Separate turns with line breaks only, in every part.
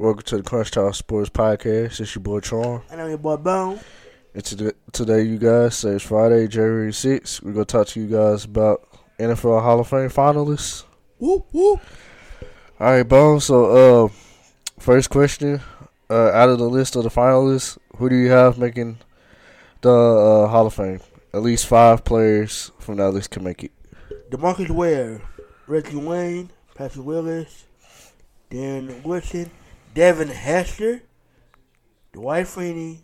Welcome to the Crunch Talk Sports Podcast. It's your boy Charm.
And I'm your boy Bone.
And today, today you guys, say it's Friday, January 6th. We're going to talk to you guys about NFL Hall of Fame finalists.
Whoop, whoop.
All right, Bone. So, uh, first question. Uh, out of the list of the finalists, who do you have making the uh, Hall of Fame? At least five players from that list can make it.
DeMarcus Ware, Reggie Wayne, Patrick Willis, Darren Woodson, Devin Hester, Dwight Freeney,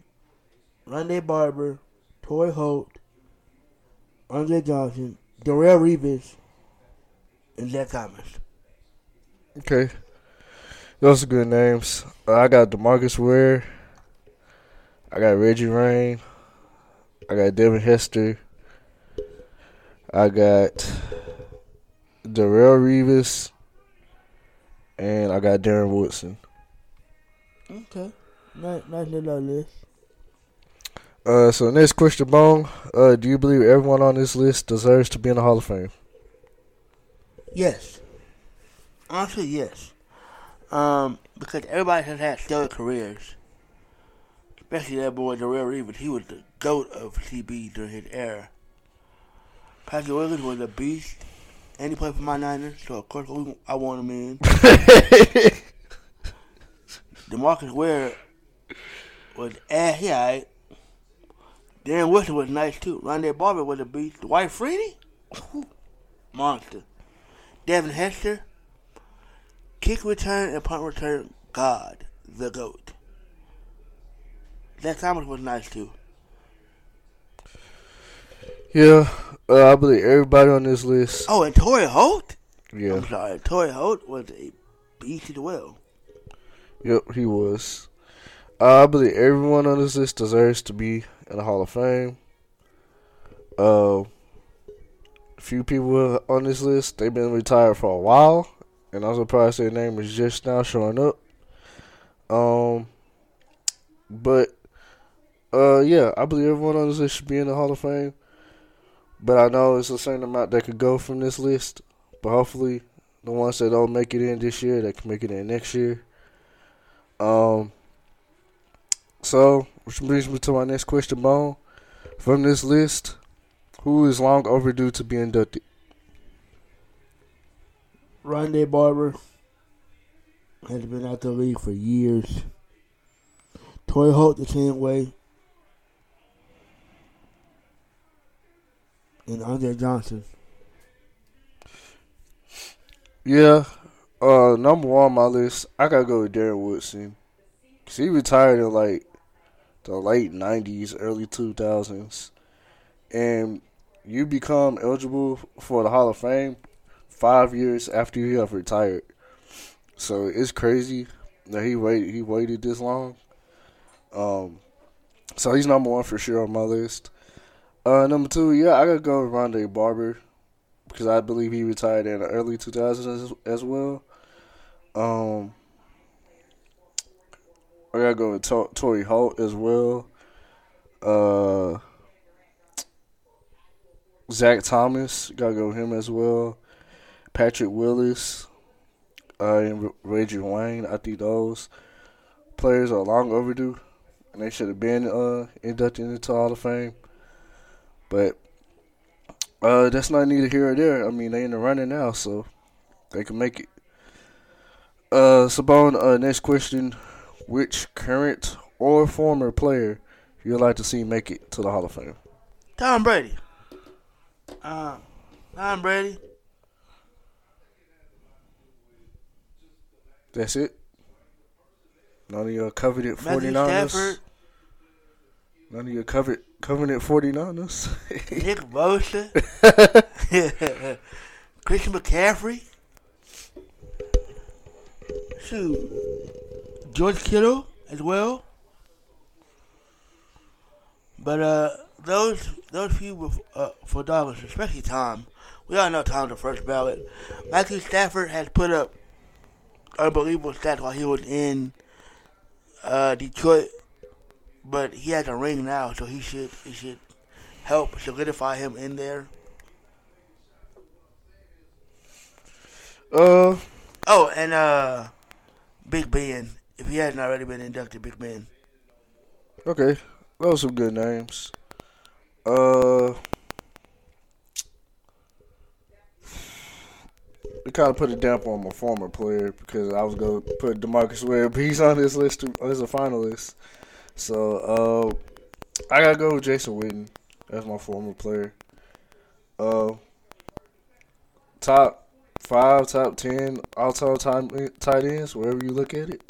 Rondé Barber, Torry Holt, Andre Johnson, Darrelle Revis, and Zach Thomas.
Okay. Those are good names. Uh, I got Demarcus Ware. I got Reggie Wayne. I got Devin Hester. I got Darrelle Revis. And I got Darren Woodson.
Okay. Nice, nice little list.
Uh, so next question, Bone. Uh, do you believe everyone on this list deserves to be in the Hall of Fame?
Yes. Honestly, yes. Um, because everybody has had stellar careers. Especially that boy Darrelle Revis. He was the GOAT of CB during his era. Patrick Willis was a beast. And he played for my Niners, so of course I want him in. DeMarcus Ware was eh, he alright. Darren Woodson was nice too. Rondé Barber was a beast. Dwight Freeney? Monster. Devin Hester, kick return and punt return, God, the GOAT. Zach Thomas was nice too.
Yeah, uh, I believe everybody on this list.
Oh, and Torry Holt?
Yeah.
I'm sorry, Holt was a beast as well.
Yep, he was. I believe everyone on this list deserves to be in the Hall of Fame. Uh, few people on this list they've been retired for a while, and I'm surprised their name is just now showing up. Um, but uh, yeah, I believe everyone on this list should be in the Hall of Fame. But I know it's a certain amount that could go from this list. But hopefully, the ones that don't make it in this year, that can make it in next year. Um. So, which brings me to my next question, Bone. From this list, who is long overdue to be inducted?
Rondé Barber has been out the league for years. Torry Holt the same way. And Andre Johnson.
Yeah, uh, number one on my list, I gotta go with Darren Woodson. Cause he retired in like the late '90s, early 2000s, and you become eligible for the Hall of Fame five years after you have retired. So it's crazy that he waited. He waited this long. Um, so he's number one for sure on my list. Uh, number two, yeah, I gotta go with Rondé Barber because I believe he retired in the early 2000s as, as well. Um, I gotta go with to- Torry Holt as well. Uh, Zach Thomas, gotta go him as well. Patrick Willis, uh, and Reggie Wayne. I think those players are long overdue, and they should have been uh, inducted into Hall of Fame. But uh, that's not neither here or there. I mean, they in the running now, so they can make it. Uh, Sabone, uh, next question: Which current or former player you'd like to see make it to the Hall of Fame?
Tom Brady. Uh, Tom Brady.
That's it. None of your coveted
Matthew
49ers. None of your covered covenant 49ers.
Nick Bosa. Christian McCaffrey. Shoot. George Kittle as well. But uh, those those few were, uh, for dollars, especially Tom. We all know Tom's the first ballot. Matthew Stafford has put up unbelievable stats while he was in uh, Detroit, but he has a ring now, so he should he should help solidify him in there.
uh,
Oh, and uh, Big Ben if he hasn't already been inducted, big Ben.
Okay, those some good names. Uh, it kind of put a damper on my former player because I was to put Demarcus Ware, he's on this list as a finalist. So, uh, I got to go with Jason Witten as my former player. Uh, top five, top ten all-time tight ends, wherever you look at it.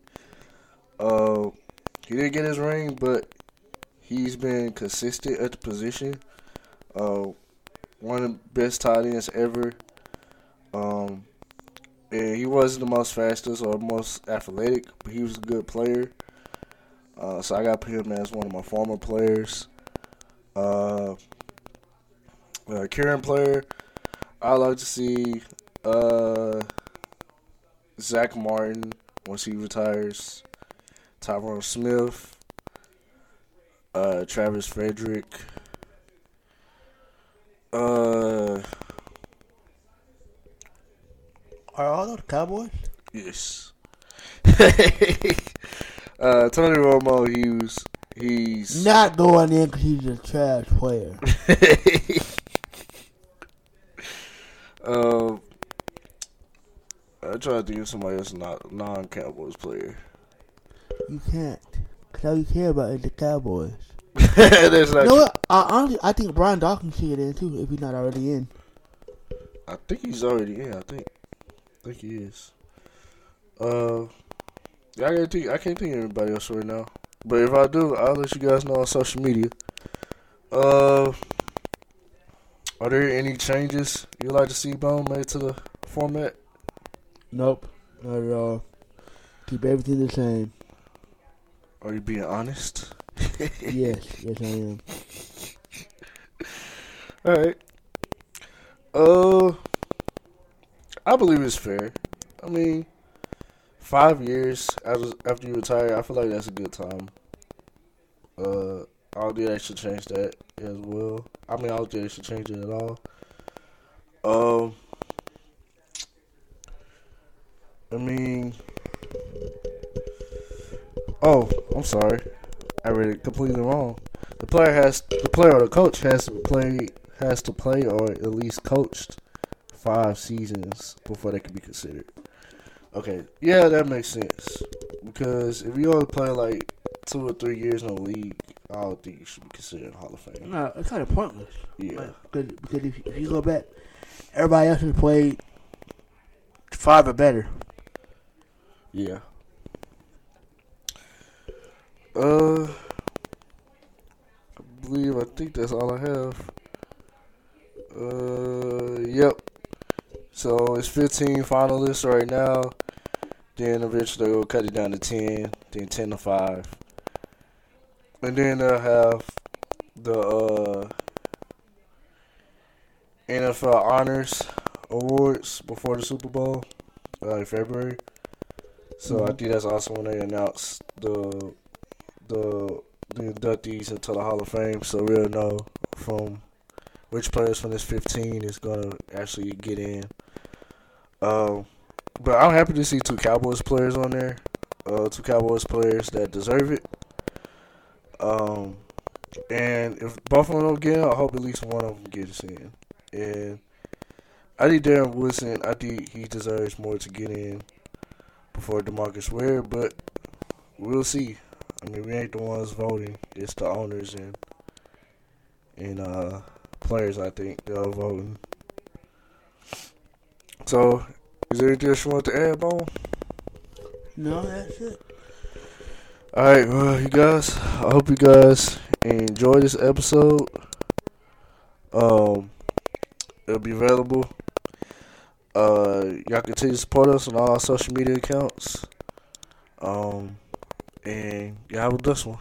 Uh, he didn't get his ring, but he's been consistent at the position. Uh, one of the best tight ends ever. Um, and he wasn't the most fastest or most athletic, but he was a good player. Uh, so I got to put him as one of my former players. Uh, uh, current player, I like to see uh, Zack Martin once he retires. Tyron Smith, uh, Travis Frederick, uh,
are all those Cowboys?
Yes. uh, Tony Romo, Hughes, he's
not going in because he's a trash player.
um, Try to of somebody else not non Cowboys player.
You can't. Cause all you care about is the Cowboys.
That's not
you know what? I, honestly, I think Brian Dawkins should get in too if he's not already in.
I think he's already in. I think. I think he is. Uh, I can't think. I can't think of anybody else right now. But if I do, I'll let you guys know on social media. Uh, are there any changes you'd like to see Bone made to the format?
Nope, not at all. Keep everything the same.
Are you being honest?
yes, yes I am.
All right. Uh, I believe it's fair. I mean, five years after after you retire, I feel like that's a good time. Uh, I don't think they should change that as well. I mean, I don't think they should change it at all. Um, I mean, oh, I'm sorry, I read it completely wrong. The player has the player or the coach has to play has to play or at least coached five seasons before they can be considered. Okay, yeah, that makes sense. Because if you only play like two or three years in the league, I don't think you should be considered Hall of Fame.
No, it's kind of pointless.
Yeah.
Like, because, because if, if you go back, everybody else has played five or better.
Yeah. Uh, I believe I think that's all I have. Uh, yep. So it's 15 finalists right now. Then eventually they'll cut it down to 10, then 10 to 5. And then they'll have the uh, NFL Honors Awards before the Super Bowl uh, in February. So I think that's also when they announce the the the inductees into the Hall of Fame. So we'll know from which players from this 15 is gonna actually get in. Um, but I'm happy to see two Cowboys players on there. Uh, two Cowboys players that deserve it. Um, and if both of them don't get in, I hope at least one of them gets in. And I think Darren Woodson, I think he deserves more to get in before Demarcus Ware, but we'll see. I mean, we ain't the ones voting; it's the owners and and uh, players. I think they're voting. So, is there anything else you want to add, Bone?
No, that's it.
All right, well, you guys. I hope you guys enjoy this episode. Um, it'll be available. Uh, y'all continue to support us on all our social media accounts. Um, and y'all have a blessed one.